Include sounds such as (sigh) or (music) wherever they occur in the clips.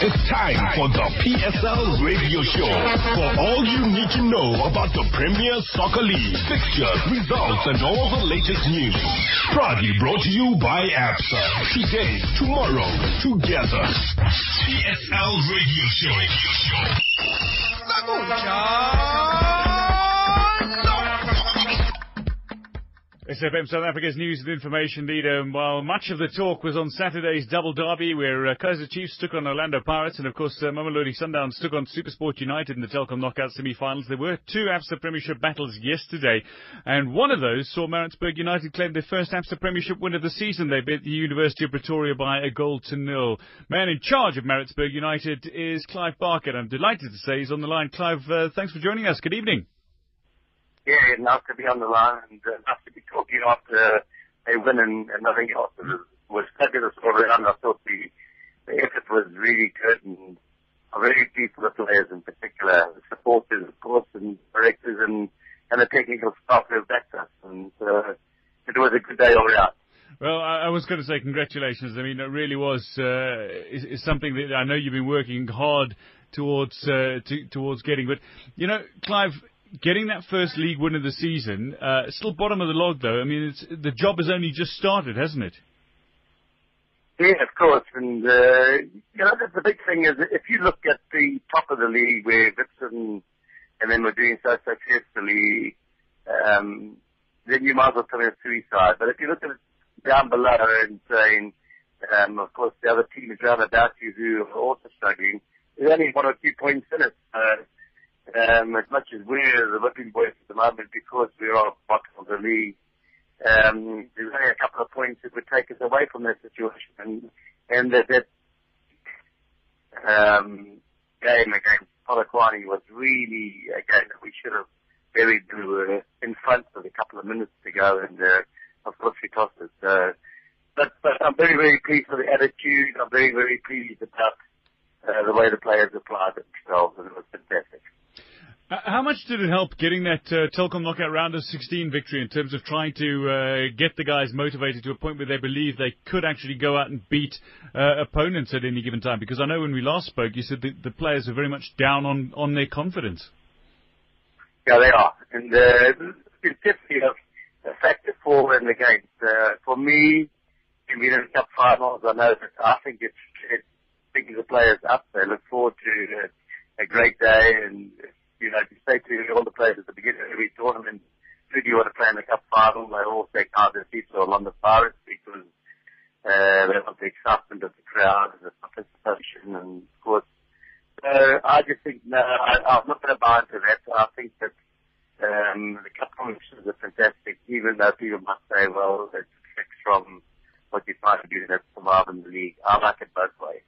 It's time for the PSL Radio Show. For all you need to know about the Premier Soccer League, fixtures, results, and all the latest news. Proudly brought to you by ABSA. Today, tomorrow, together. PSL Radio Show. Radio Show. SAFM South Africa's news and information leader. While much of the talk was on Saturday's double derby, where uh, Kaizer Chiefs took on Orlando Pirates, and of course uh, Mamelodi Sundowns took on SuperSport United in the Telkom knockout semi-finals. There were two ABSA Premiership battles yesterday, and one of those saw Maritzburg United claim their first ABSA Premiership win of the season. They beat the University of Pretoria by a goal to nil. Man in charge of Maritzburg United is Clive Barker. I'm delighted to say he's on the line. Clive, uh, thanks for joining us. Good evening. Yeah, nice to be on the line and nice to be talking after a win and, and nothing else. It was, fabulous all around. I thought the, the effort was really good and I'm very pleased for the players in particular, the supporters, of course, and directors and, and the technical staff who have backed us. And uh, it was a good day all around. Well, I, I was going to say congratulations. I mean, it really was uh, is, is something that I know you've been working hard towards uh, to, towards getting. But you know, Clive, getting that first league win of the season, uh, still bottom of the log though. I mean, it's, the job has only just started, hasn't it? Yeah, of course. And, uh, you know, the, big thing is if you look at the top of the league where Vipson and then we're doing so successfully, um, then you might as well me a suicide. But if you look at it down below and saying, um, of course, the other teams around about you who are also struggling, there's only one or two points in it. Um, as much as we're the whipping boys at the moment because we're on bottom of the league, um, there's only a couple of points that would take us away from that situation. And, and that, that um, game against Polokwane was really a game that we should have buried. We in front with a couple of minutes to go, and uh, of course we tossed it. Uh, but, but I'm very, very pleased with the attitude. I'm very, very pleased about uh, the way the players applied themselves, and it was fantastic. How much did it help getting that uh, Telkom knockout round of 16 victory in terms of trying to uh, get the guys motivated to a point where they believe they could actually go out and beat uh, opponents at any given time? Because I know when we last spoke, you said the players are very much down on, on their confidence. Yeah, they are. And uh, it's definitely a, a factor for and against. Uh, for me, in the Cup finals, I know that I think it's, it's picking the players up. They look forward to uh, a great day and you know, if you say to all the players at the beginning of every tournament, who do you want to play in the cup final? They all say Kaizer Chiefs or Orlando Pirates because uh, they want the excitement of the crowd and the participation and of course. Uh, I just think, no, I, I'm not going to buy into that. I think that um, the cup competitions are fantastic, even though people must say, well, it's fixed from what you try to do to survive in the league. I like it both ways.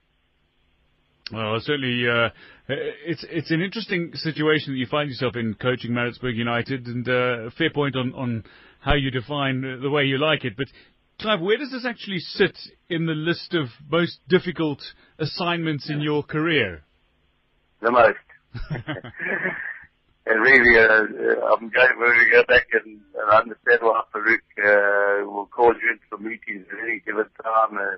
Well, certainly, uh, it's it's an interesting situation that you find yourself in coaching Maritzburg United, and uh, fair point on on how you define the way you like it. But Clive, where does this actually sit in the list of most difficult assignments in your career? The most. and really, uh, I'm going to go back and, and understand why Farouk uh, will call you into meetings at any given time. Uh,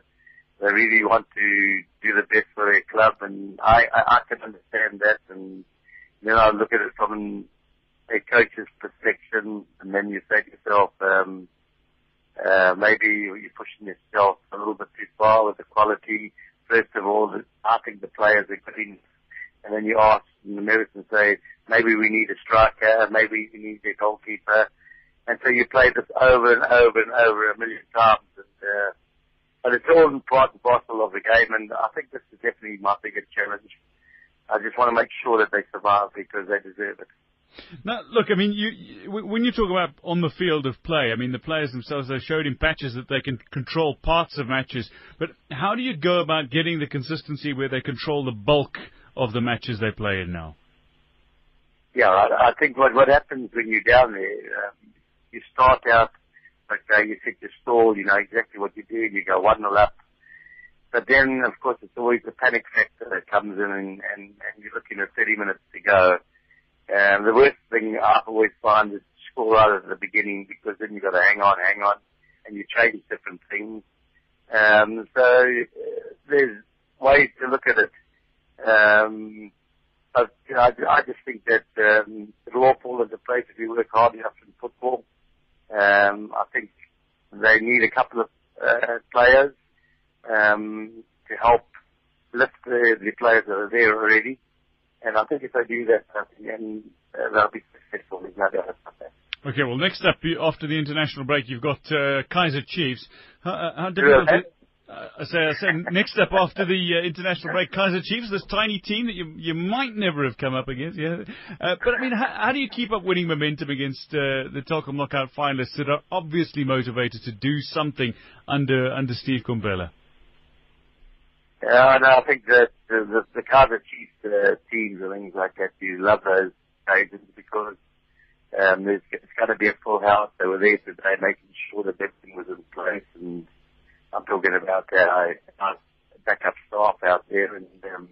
they really want to do the best for their club, and I, I, I can understand that. And know, I look at it from a coach's perspective, and then you say to yourself, um, uh, maybe you're pushing yourself a little bit too far with the quality. First of all, I think the players are good enough. And then you ask the mirrors and say, maybe we need a striker, maybe we need a goalkeeper. And so you play this over and over and over a million times. And, uh, but it's all part and parcel of the game, and I think this is definitely my biggest challenge. I just want to make sure that they survive because they deserve it. Now, look, I mean, you, you, when you talk about on the field of play, I mean, the players themselves, they showed in patches that they can control parts of matches. But how do you go about getting the consistency where they control the bulk of the matches they play in now? Yeah, I, I think what, what happens when you're down there, um, you start out okay, you set your stall, you know exactly what you're doing, you go one nil up. But then, of course, it's always the panic factor that comes in and, and, and you're looking at 30 minutes to go. And the worst thing I always find is score right at the beginning because then you've got to hang on, hang on, and you change different things. Um, so uh, there's ways to look at it. Um, but you know, I, I just think that um, it'll all fall into place if you work hard enough in football. Um, I think they need a couple of uh, players um, to help lift the, the players that are there already. And I think if they do that, then uh, they'll be successful. There's no doubt about that. Okay, well, next up after the international break, you've got uh, Kaizer Chiefs. How, uh, how difficult? Is, uh, I say, I say, next up after the uh, international break, Kaizer Chiefs, this tiny team that you you might never have come up against. Yeah, uh, but I mean, how, how do you keep up winning momentum against uh, the Telkom knockout finalists that are obviously motivated to do something under under Steve Komphela? Yeah, and I think that the, the, the Kaizer Chiefs uh, teams and things like that, you love those occasions because um, there's, it's going to be a full house. They were there today making sure that everything was in place and I'm talking about our, our backup staff out there and um,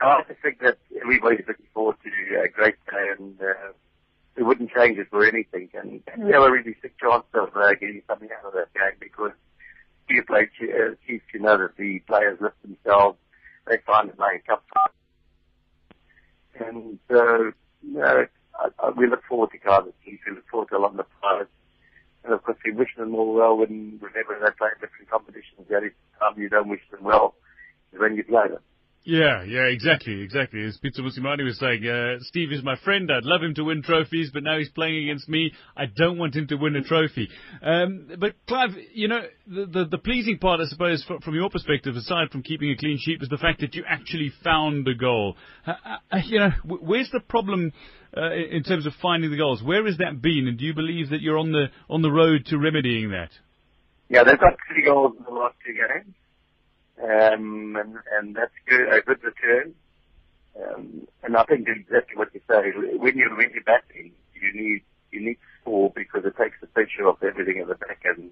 I just think that everybody's looking forward to a great day and uh, we wouldn't change it for anything and, and we have a really sick chance of uh, getting something out of that game because you play uh, Chiefs, you know that the players lift themselves, they find it like a cup. And so, you I, I, we look forward to Kaizer Chiefs, we look forward to Orlando Pirates. And of course, we wish them all well when, whenever they play different competitions. The only time you don't wish them well is when you play them. Yeah, yeah, exactly, exactly. As Pitso Mosimane was saying, uh, Steve is my friend. I'd love him to win trophies, but now he's playing against me. I don't want him to win a trophy. Um, but Clive, you know, the, the, the pleasing part, I suppose, from, from your perspective, aside from keeping a clean sheet, was the fact that you actually found a goal. Uh, uh, you know, where's the problem uh, in terms of finding the goals? Where has that been, and do you believe that you're on the on the road to remedying that? Yeah, they've got three goals in the last two games. Um, and, and that's good, a good return. Um, and I think exactly what you say. When you're when you're batting, you need you need to score because it takes the pressure off everything at the back, and,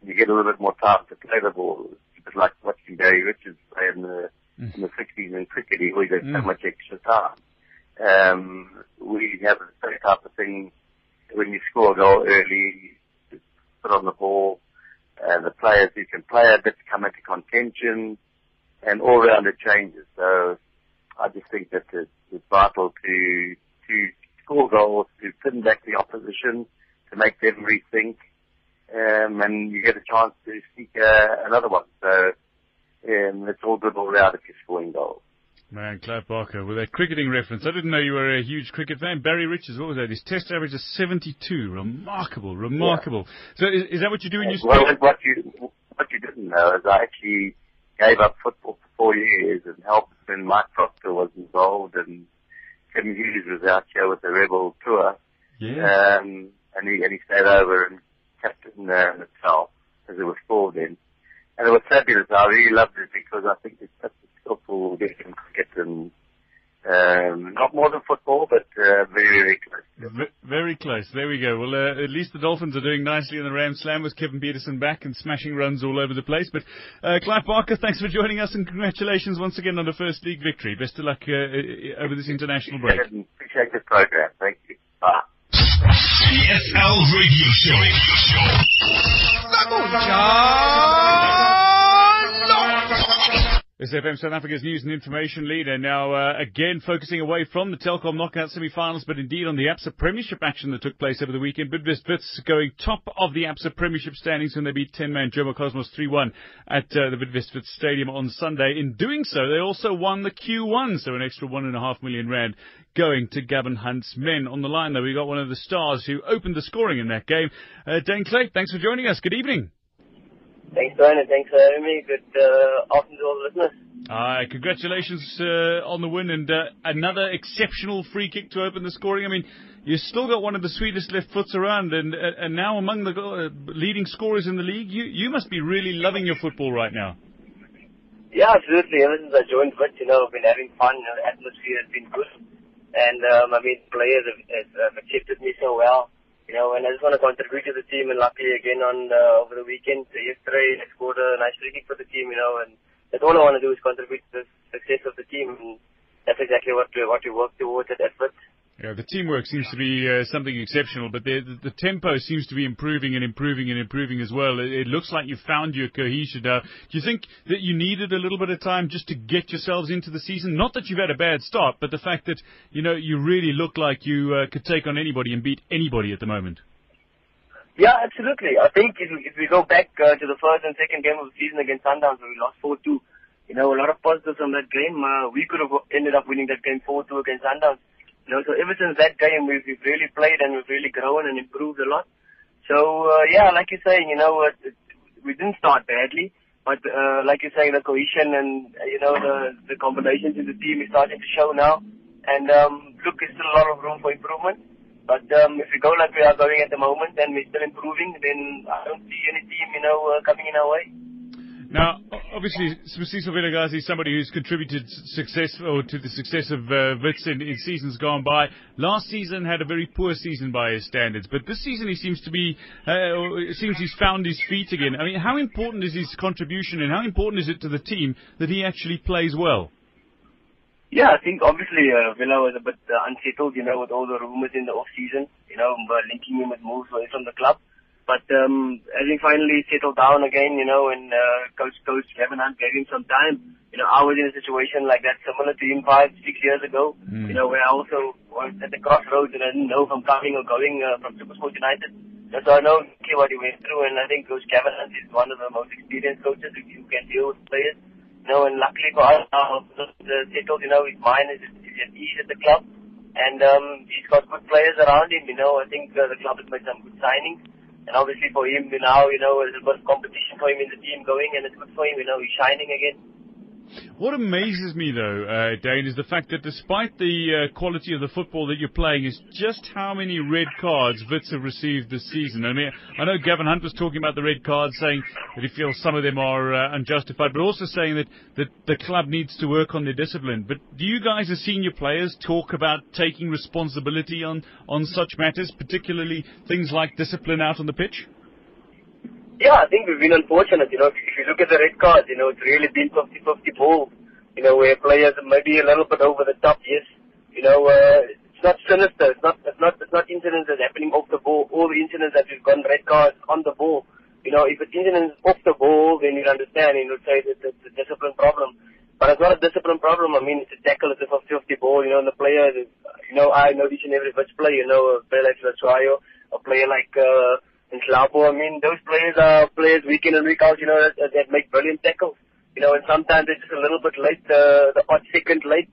and you get a little bit more time to play the ball. It's a bit like watching Barry Richards play in the mm. in the 60s in cricket. He always had mm. so much extra time. Um, we have the same type of thing when you score a goal early, put on the ball, and the players who can play a bit come into contention, and all round it changes. So I just think that it's, it's vital to to score goals, to pin back the opposition, to make them rethink, um, and you get a chance to seek uh, another one. So um, it's all good all round if you're scoring goals. Man, Clive Barker, with that cricketing reference, I didn't know you were a huge cricket fan. Barry Richards, what was that? His test average is 72. Remarkable, remarkable. Yeah. So is, is, that what you do in your Well, what you, what you didn't know is I actually gave up football for four years and helped when Mike Procter was involved and Kim Hughes was out here with the Rebel tour. Yeah. Um, and he, and he stayed over and captain uh, Natal, as it was called then. And it was fabulous. I really loved it because I think it's such football, getting cricket, and um, not more than football, but uh, very, very close. V- very close. There we go. Well, uh, at least the Dolphins are doing nicely in the Ram Slam with Kevin Pietersen back and smashing runs all over the place. But uh, Clive Barker, thanks for joining us and congratulations once again on the first league victory. Best of luck uh, uh, over this international break. Appreciate the program. Thank you. Bye. PSL Radio Show. Show. SAFM South Africa's news and information leader now uh, again focusing away from the Telkom knockout semi-finals, but indeed on the ABSA Premiership action that took place over the weekend. Bidvest Wits going top of the ABSA Premiership standings when they beat 10-man Jomo Cosmos 3-1 at uh, the Bidvest Stadium on Sunday. In doing so, they also won the Q1, so an extra one and a half million rand going to Gavin Hunt's men. On the line, though, we got one of the stars who opened the scoring in that game. Uh, Daine Klate, thanks for joining us. Good evening. Thanks, Brian, and thanks for having me. Good uh, afternoon to all the listeners. Uh, congratulations uh, on the win and uh, another exceptional free kick to open the scoring. I mean, you still got one of the sweetest left foots around, and uh, and now among the uh, leading scorers in the league, you you must be really loving your football right now. Yeah, absolutely. Ever since I joined Wits, you know, I've been having fun. You know, the atmosphere has been good, and um, I mean, players have, have accepted me so well you know, and I just want to contribute to the team. And luckily, again on uh, over the weekend, yesterday, I scored a nice free kick for the team. You know, and that's all I want to do is contribute to the success of the team. And that's exactly what we, what we work towards at effort. Yeah, the teamwork seems to be uh, something exceptional, but the, the, the tempo seems to be improving and improving and improving as well. It, it looks like you found your cohesion now. Do you think that you needed a little bit of time just to get yourselves into the season? Not that you've had a bad start, but the fact that you know you really look like you uh, could take on anybody and beat anybody at the moment. Yeah, absolutely. I think if, if we go back uh, to the first and second game of the season against Sundowns, where we lost 4-2, you know, a lot of positives from that game. Uh, we could have ended up winning that game 4-2 against Sundowns. You know, so ever since that game, we've, we've really played and we've really grown and improved a lot. So, uh, yeah, like you're saying, you know, uh, we didn't start badly, but, uh, like you're saying, the cohesion and, you know, the, the combinations in the team is starting to show now. And, um, look, there's still a lot of room for improvement. But, um, if we go like we are going at the moment and we're still improving, then I don't see any team, you know, uh, coming in our way. Now, obviously, Sibusiso Vilakazi is somebody who's contributed success or to the success of uh, Wits in, in, seasons gone by. Last season had a very poor season by his standards, but this season he seems to be, uh, it seems he's found his feet again. I mean, how important is his contribution and how important is it to the team that he actually plays well? Yeah, I think obviously uh, Villa was a bit uh, unsettled, you know, with all the rumours in the off season, you know, linking him with moves away from the club. But um, as he finally settled down again, you know, and uh, coach coach Gavin Hunt gave him some time. You know, I was in a situation like that, similar to him five, six years ago. Mm. You know, where I also was at the crossroads and I didn't know if I'm coming or going uh, from Supersport United. So I know what he went through, and I think Coach Gavin Hunt is one of the most experienced coaches who can deal with players. You know, and luckily for us now, uh, settled. You know, his mind is, is at ease at the club, and um, he's got good players around him. You know, I think uh, the club has made some good signings. And obviously for him now, you know, there's a bit of competition for him in the team going and it's good for him, you know, he's shining again. What amazes me, though, uh, Dane, is the fact that despite the uh, quality of the football that you're playing, is just how many red cards Wits have received this season. I mean, I know Gavin Hunt was talking about the red cards, saying that he feels some of them are uh, unjustified, but also saying that, that the club needs to work on their discipline. But do you guys, as senior players, talk about taking responsibility on, on such matters, particularly things like discipline out on the pitch? Yeah, I think we've been unfortunate. You know, if you look at the red cards, you know, it's really been 50-50 ball. You know, where players are maybe a little bit over the top. Yes, you know, uh, it's not sinister. It's not. It's not. It's not incidents that's happening off the ball. All the incidents that we've gotten red cards on the ball. You know, if it's incidents off the ball, then you understand. You know, say that it's a discipline problem. But it's not a discipline problem. I mean, it's a tackle. It's a 50-50 ball. You know, and the player. You know, I know each and every which player. You know, a player like Hlatshwayo, a player like. Uh, in Hlapo. I mean, those players are players week in and week out, you know, that, that make brilliant tackles. You know, and sometimes they're just a little bit late, uh, the odd second late.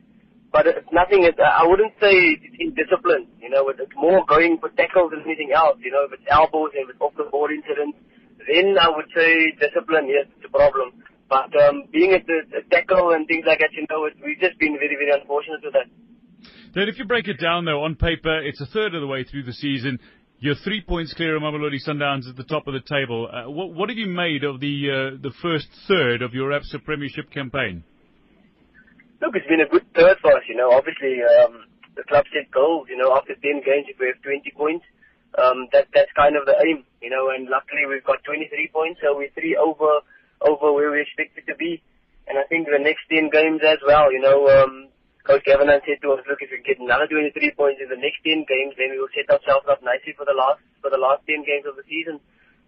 But it's nothing, it's, I wouldn't say it's indiscipline, you know, it's more going for tackles than anything else, you know, if it's elbows, if it's off the board incidents, then I would say discipline, yes, it's a problem. But um, being at the, the tackle and things like that, you know, it, we've just been very, very unfortunate with that. Then if you break it down though, on paper, it's a third of the way through the season. You're three points clear of Mamelodi Sundowns at the top of the table. Uh, what, what, have you made of the uh, the first third of your Absa Premiership campaign? Look, it's been a good third for us. You know, obviously um, the club set goals. You know, after 10 games, if we have 20 points, um, that that's kind of the aim. You know, and luckily we've got 23 points, so we're three over over where we expected to be. And I think the next 10 games as well. You know, um, Coach Gavin said to us, look, if we get another 23 points in the next 10 games, then we will set ourselves up nicely for the last, for the last 10 games of the season.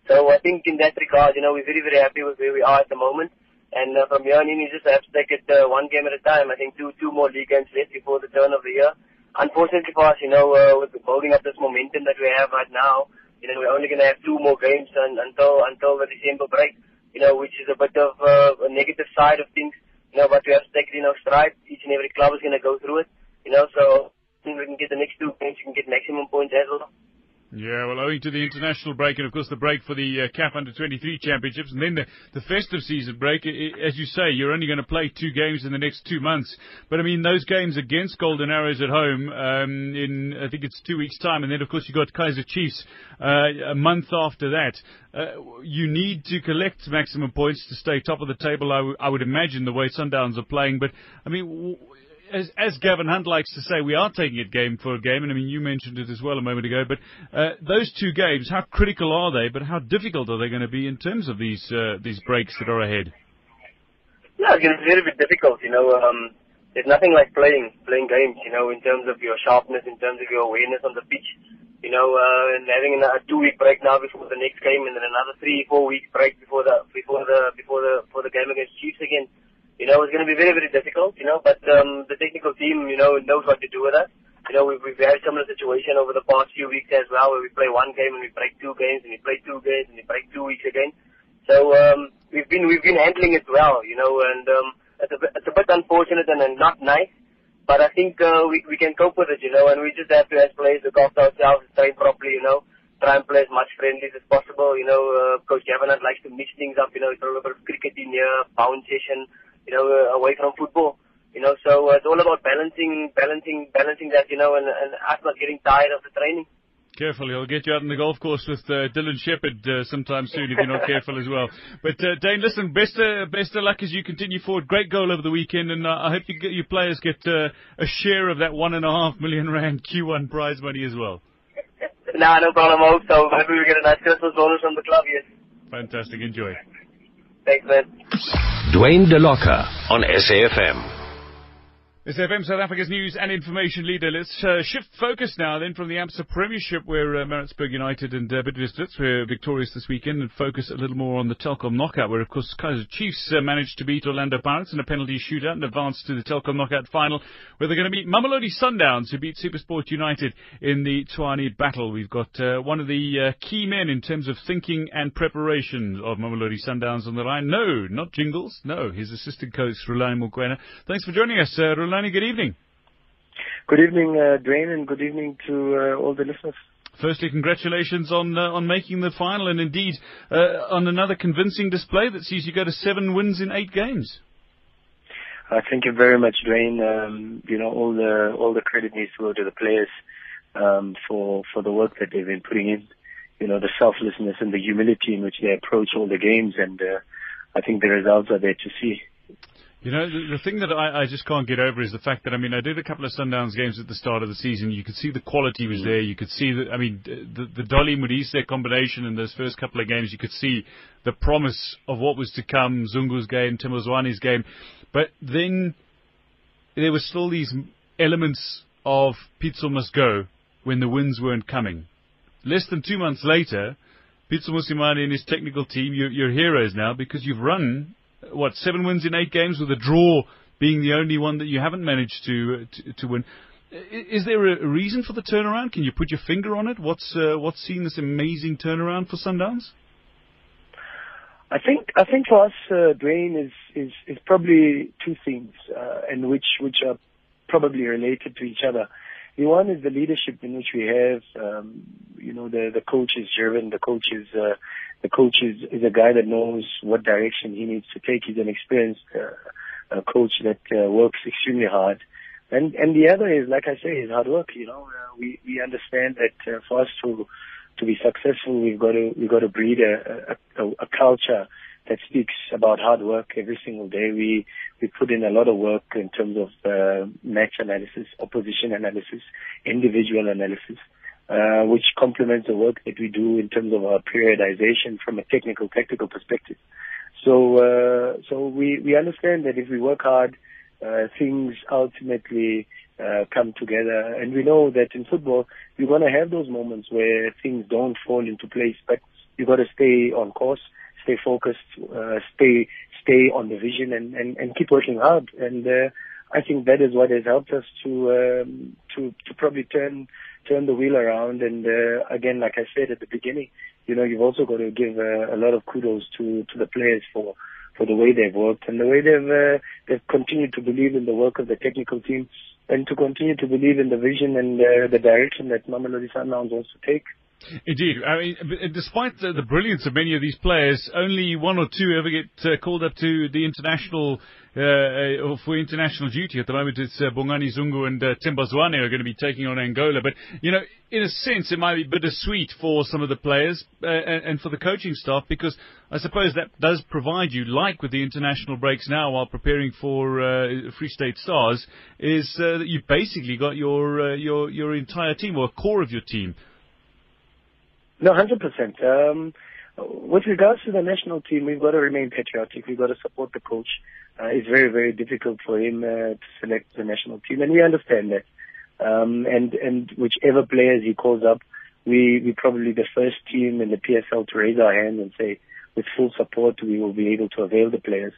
So I think in that regard, you know, we're very, very happy with where we are at the moment. And uh, from here on in, you just have to take it uh, one game at a time. I think two, two more league games left before the turn of the year. Unfortunately for us, you know, uh, with building up this momentum that we have right now, you know, we're only going to have two more games un- until, until the December break, you know, which is a bit of uh, a negative side of things. You know, but we have to take it in our stride. Each and every club is going to go through it. You know, so we can get the next two points, we can get maximum points as well. Yeah, well, owing to the international break and, of course, the break for the uh, CAF Under-23 Championships and then the, the festive season break, it, as you say, you're only going to play two games in the next two months. But, I mean, those games against Golden Arrows at home um, in, I think it's two weeks' time, and then, of course, you've got Kaizer Chiefs uh, a month after that. Uh, you need to collect maximum points to stay top of the table, I, w- I would imagine, the way Sundowns are playing. But, I mean... W- as, as Gavin Hunt likes to say, we are taking it game for game, and I mean you mentioned it as well a moment ago. But uh, those two games, how critical are they? But how difficult are they going to be in terms of these uh, these breaks that are ahead? Yeah, it's going to be difficult. You know, um, there's nothing like playing, playing games, you know, in terms of your sharpness, in terms of your awareness on the pitch, you know, uh, and having a two week break now before the next game and then another three, four week break before the, before the, before the, before the game against Chiefs again, you know, it's going to be very, very difficult, you know, but, um, the technical team, you know, knows what to do with us. You know, we've, we've had similar situation over the past few weeks as well, where we play one game and we break two games, and we play two games and we break two weeks again. So um, we've been we've been handling it well, you know, and um, it's a it's a bit unfortunate and, and not nice, but I think uh, we we can cope with it, you know, and we just have to as players look after ourselves, train properly, you know, try and play as much friendly as possible, you know. Uh, Coach Gavin Hunt likes to mix things up, you know, throw a little bit of cricket in here, bounce session, you know, uh, away from football. You know, so uh, it's all about balancing, balancing, balancing that, you know, and, and us not getting tired of the training. Careful, he'll get you out on the golf course with uh, Dylan Shepard uh, sometime soon if you're not careful as well. But uh, Dane, listen, best uh, best of luck as you continue forward. Great goal over the weekend, and uh, I hope you get, your players get uh, a share of that one and a half million rand Q1 prize money as well. (laughs) nah, no problem. I hope so. Maybe we get a nice Christmas bonus from the club. Yes. Fantastic. Enjoy. Thanks, man. Dwayne DeLocca on SAFM. SAFM South Africa's news and information leader. Let's uh, shift focus now then from the ABSA Premiership where uh, Maritzburg United and uh, Bidvest were victorious this weekend and focus a little more on the Telkom knockout where of course Kaizer Chiefs uh, managed to beat Orlando Pirates in a penalty shootout and advance to the Telkom knockout final where they're going to meet Mamelodi Sundowns who beat Supersport United in the Tshwane battle. We've got uh, one of the uh, key men in terms of thinking and preparation of Mamelodi Sundowns on the line. No, not Jingles. No, his assistant coach Rhulani Mokwena. Thanks for joining us, uh, good evening. Good evening, uh, Dwayne, and good evening to uh, all the listeners. Firstly, congratulations on uh, on making the final, and indeed uh, on another convincing display that sees you go to seven wins in eight games. Uh, thank you very much, Dwayne. Um, you know, all the all the credit needs to go to the players um, for for the work that they've been putting in. You know, the selflessness and the humility in which they approach all the games, and uh, I think the results are there to see. You know, the, the thing that I, I just can't get over is the fact that, I mean, I did a couple of Sundowns games at the start of the season. You could see the quality was mm. there. You could see that, I mean, the, the Dolly Modise combination in those first couple of games, you could see the promise of what was to come, Zungu's game, Themba Zwane's game. But then there were still these elements of Pitso must go when the wins weren't coming. Less than two months later, Pitso Mosimane and his technical team, you're, you're heroes now because you've run what seven wins in eight games, with a draw being the only one that you haven't managed to to, to win. Is there a reason for the turnaround? Can you put your finger on it? What's uh, what's seen this amazing turnaround for Sundowns? I think I think for us, uh, Dwayne is, is is probably two things, uh, and which which are probably related to each other. The one is the leadership in which we have. Um, you know, the the coach is driven. The coach is uh, the coach is, is a guy that knows what direction he needs to take. He's an experienced uh, coach that uh, works extremely hard. And and the other is, like I say, is hard work. You know, uh, we we understand that uh, for us to to be successful, we've got to we've got to breed a, a, a culture that speaks about hard work every single day. We we put in a lot of work in terms of uh, match analysis, opposition analysis, individual analysis uh, which complements the work that we do in terms of our periodization from a technical, tactical perspective. So, uh, so we, we understand that if we work hard, uh, things ultimately uh, come together. And we know that in football, you're going to have those moments where things don't fall into place, but you've got to stay on course, stay focused, uh, stay stay on the vision, and, and, and keep working hard. And uh, I think that is what has helped us to um, to to probably turn turn the wheel around. And uh, again, like I said at the beginning, you know, you've also got to give uh, a lot of kudos to to the players for for the way they've worked and the way they've uh, they've continued to believe in the work of the technical team and to continue to believe in the vision and uh, the direction that Mamelodi Sundowns wants to take. Indeed. I mean, despite the, the, brilliance of many of these players, only one or two ever get uh, called up to the international uh, uh, for international duty. At the moment, it's uh, Bongani Zungu and uh, Themba Zwane are going to be taking on Angola. But you know, in a sense, it might be bittersweet for some of the players uh, and, for the coaching staff because I suppose that does provide you, like with the international breaks now, while preparing for uh, Free State Stars, is uh, that you've basically got your your your entire team or a core of your team no, hundred percent. Um, with regards to the national team, we've got to remain patriotic. We've got to support the coach. uh, it's very, very difficult for him uh, to select the national team, and we understand that. Um, and and whichever players he calls up, we we probably the first team in the PSL to raise our hand and say, with full support, we will be able to avail the players.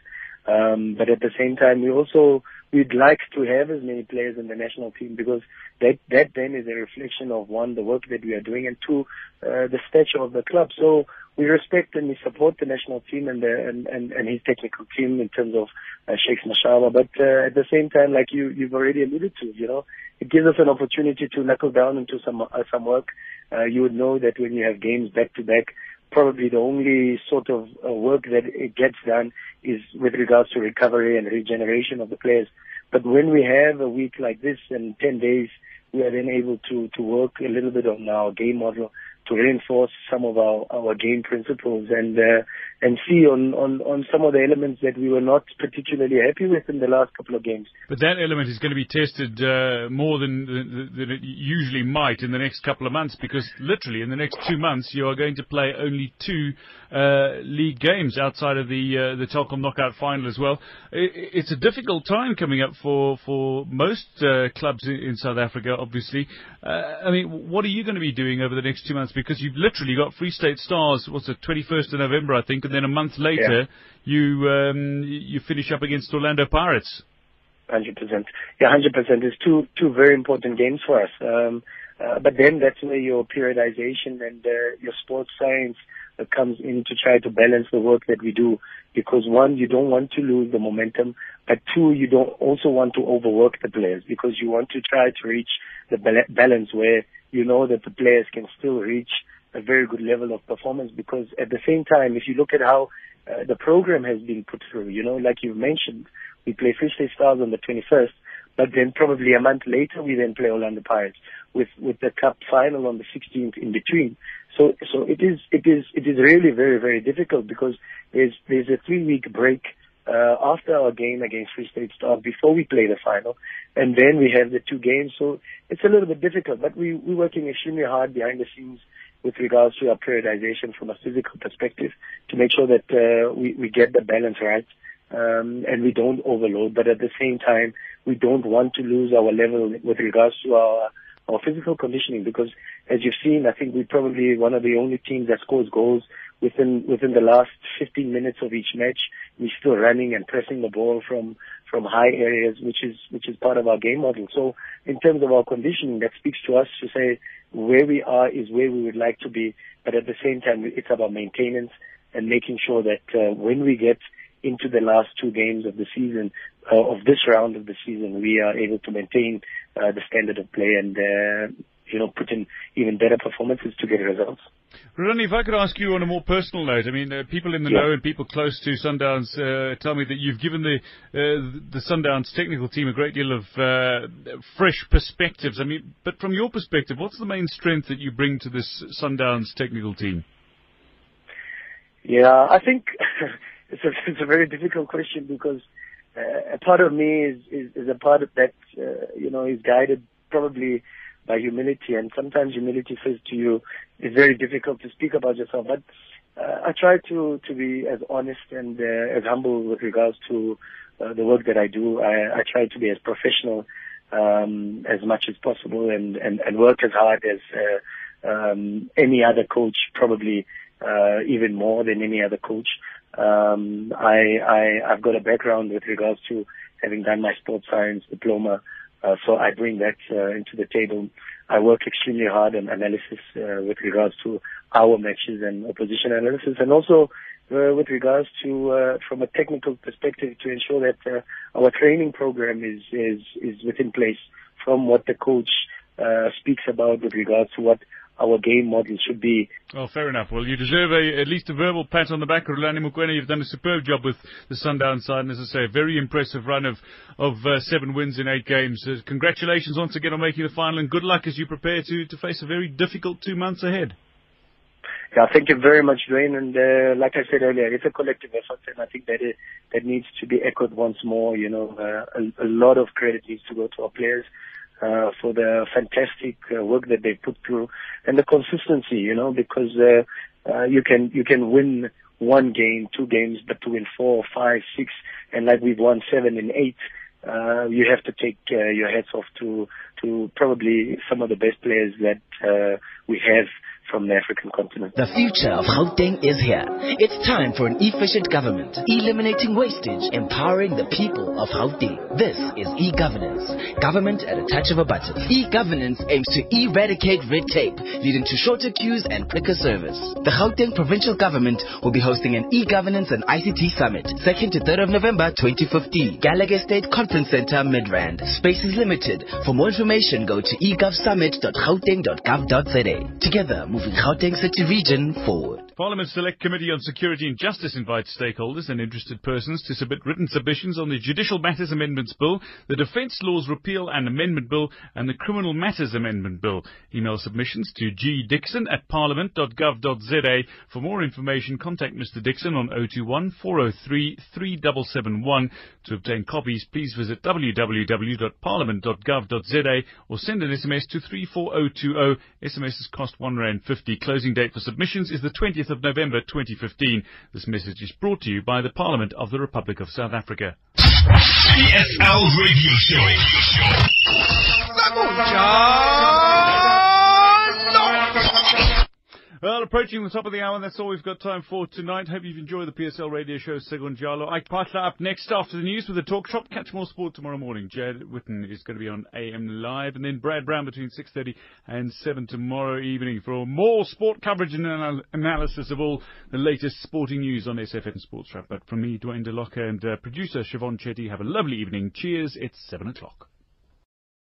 Um, but at the same time, we also we'd like to have as many players in the national team because that that then is a reflection of one the work that we are doing and two uh, the stature of the club. So we respect and we support the national team and the, and, and, and his technical team in terms of uh, Shakes Mashaba. But uh, at the same time, like you you've already alluded to, you know, it gives us an opportunity to knuckle down into some uh, some work. Uh, you would know that when you have games back to back, probably the only sort of uh, work that it gets done is with regards to recovery and regeneration of the players. But when we have a week like this and 10 days, we are then able to, to work a little bit on our game model to reinforce some of our, our game principles and uh, and see on, on, on some of the elements that we were not particularly happy with in the last couple of games. But that element is going to be tested uh, more than, than it usually might in the next couple of months because literally in the next two months you are going to play only two uh, league games outside of the uh, the Telkom knockout final as well. It, it's a difficult time coming up for for most uh, clubs in, in, South Africa. Obviously, uh, I mean, what are you going to be doing over the next two months? Because you've literally got Free State Stars. What's it, 21st of November, I think, and then a month later yeah. you um, you finish up against Orlando Pirates. Hundred percent. Yeah, hundred percent. It's two two very important games for us. Um, uh, but then that's where your periodization and uh, your sports science that comes in to try to balance the work that we do. Because one, you don't want to lose the momentum, but two, you don't also want to overwork the players because you want to try to reach the balance where you know that the players can still reach a very good level of performance because at the same time, if you look at how uh, the program has been put through, you know, like you've mentioned, we play State Stars on the 21st, but then probably a month later we then play Orlando Pirates with, with the cup final on the 16th in between. So, so it is, it is, it is really very, very difficult because there's, there's a three week break, uh, after our game against Free State Star before we play the final. And then we have the two games. So it's a little bit difficult, but we, we're working extremely hard behind the scenes with regards to our periodization from a physical perspective to make sure that, uh, we, we get the balance right. Um, and we don't overload, but at the same time, we don't want to lose our level with regards to our our physical conditioning because as you've seen, I think we're probably one of the only teams that scores goals within within the last 15 minutes of each match. We're still running and pressing the ball from from high areas, which is which is part of our game model. So in terms of our conditioning, that speaks to us to say where we are is where we would like to be, but at the same time, it's about maintenance and making sure that uh, when we get into the last two games of the season, uh, of this round of the season, we are able to maintain uh, the standard of play and uh, you know put in even better performances to get results. Rhulani, if I could ask you on a more personal note, I mean, uh, people in the yeah. know and people close to Sundowns uh, tell me that you've given the uh, the Sundowns technical team a great deal of uh, fresh perspectives. I mean, but from your perspective, what's the main strength that you bring to this Sundowns technical team? Yeah, I think (laughs) it's a it's a very difficult question because uh, a part of me is, is, is a part of that, uh, you know, is guided probably by humility. And sometimes humility says to you, it's very difficult to speak about yourself. But uh, I try to, to be as honest and uh, as humble with regards to uh, the work that I do. I, I try to be as professional um, as much as possible and, and, and work as hard as uh, um, any other coach, probably uh, even more than any other coach. Um, I, I, I've got a background with regards to having done my sports science diploma, uh, so I bring that uh, into the table. I work extremely hard on analysis uh, with regards to our matches and opposition analysis, and also uh, with regards to uh, from a technical perspective to ensure that uh, our training program is is is within place from what the coach uh, speaks about with regards to what our game model should be. Well, fair enough. Well, you deserve a, at least a verbal pat on the back, Rhulani Mokwena. You've done a superb job with the Sundown side, and as I say, a very impressive run of, of uh, seven wins in eight games. Uh, congratulations once again on making the final, and good luck as you prepare to, to face a very difficult two months ahead. Yeah, thank you very much, Dwayne. And uh, like I said earlier, it's a collective effort, and I think that it, that needs to be echoed once more. You know, uh, a, a lot of credit needs to go to our players uh, for the fantastic uh, work that they put through and the consistency, you know, because uh, uh, you can you can win one game, two games, but to win four, five, six, and like we've won seven and eight, uh, you have to take uh, your hats off to to probably some of the best players that uh, we have from the African continent. The future of Gauteng is here. It's time for an efficient government, eliminating wastage, empowering the people of Gauteng. This is e-governance, government at a touch of a button. E-governance aims to eradicate red tape, leading to shorter queues and quicker service. The Gauteng provincial government will be hosting an e-governance and ICT summit, 2nd to 3rd of November 2015, Gallagher Estate Conference Center, Midrand. Space is limited. For more information, go to egovsummit.gauteng.gov.za. Together, moving Gauteng City Region forward. Parliament's Select Committee on Security and Justice invites stakeholders and interested persons to submit written submissions on the Judicial Matters Amendments Bill, the Defence Laws Repeal and Amendment Bill, and the Criminal Matters Amendment Bill. Email submissions to gdixon at parliament.gov.za. For more information, contact Mr. Dixon on 021 403 3771. To obtain copies, please visit www.parliament.gov.za or send an SMS to 34020. SMSs cost one rand fifty. Closing date for submissions is the 20th of November 2015. This message is brought to you by the Parliament of the Republic of South Africa. PSL Radio Show. Well, approaching the top of the hour, that's all we've got time for tonight. Hope you've enjoyed the PSL radio show. Segun Jalo. Ike Patla up next after the news with the talk shop. Catch more sport tomorrow morning. Jad Witten is going to be on AM Live, and then Brad Brown between 6.30 and 7 tomorrow evening for more sport coverage and anal- analysis of all the latest sporting news on SAFM Sports Wrap. But from me, Dwayne DeLocca, and uh, producer Siobhan Chetty, have a lovely evening. Cheers. It's 7 o'clock.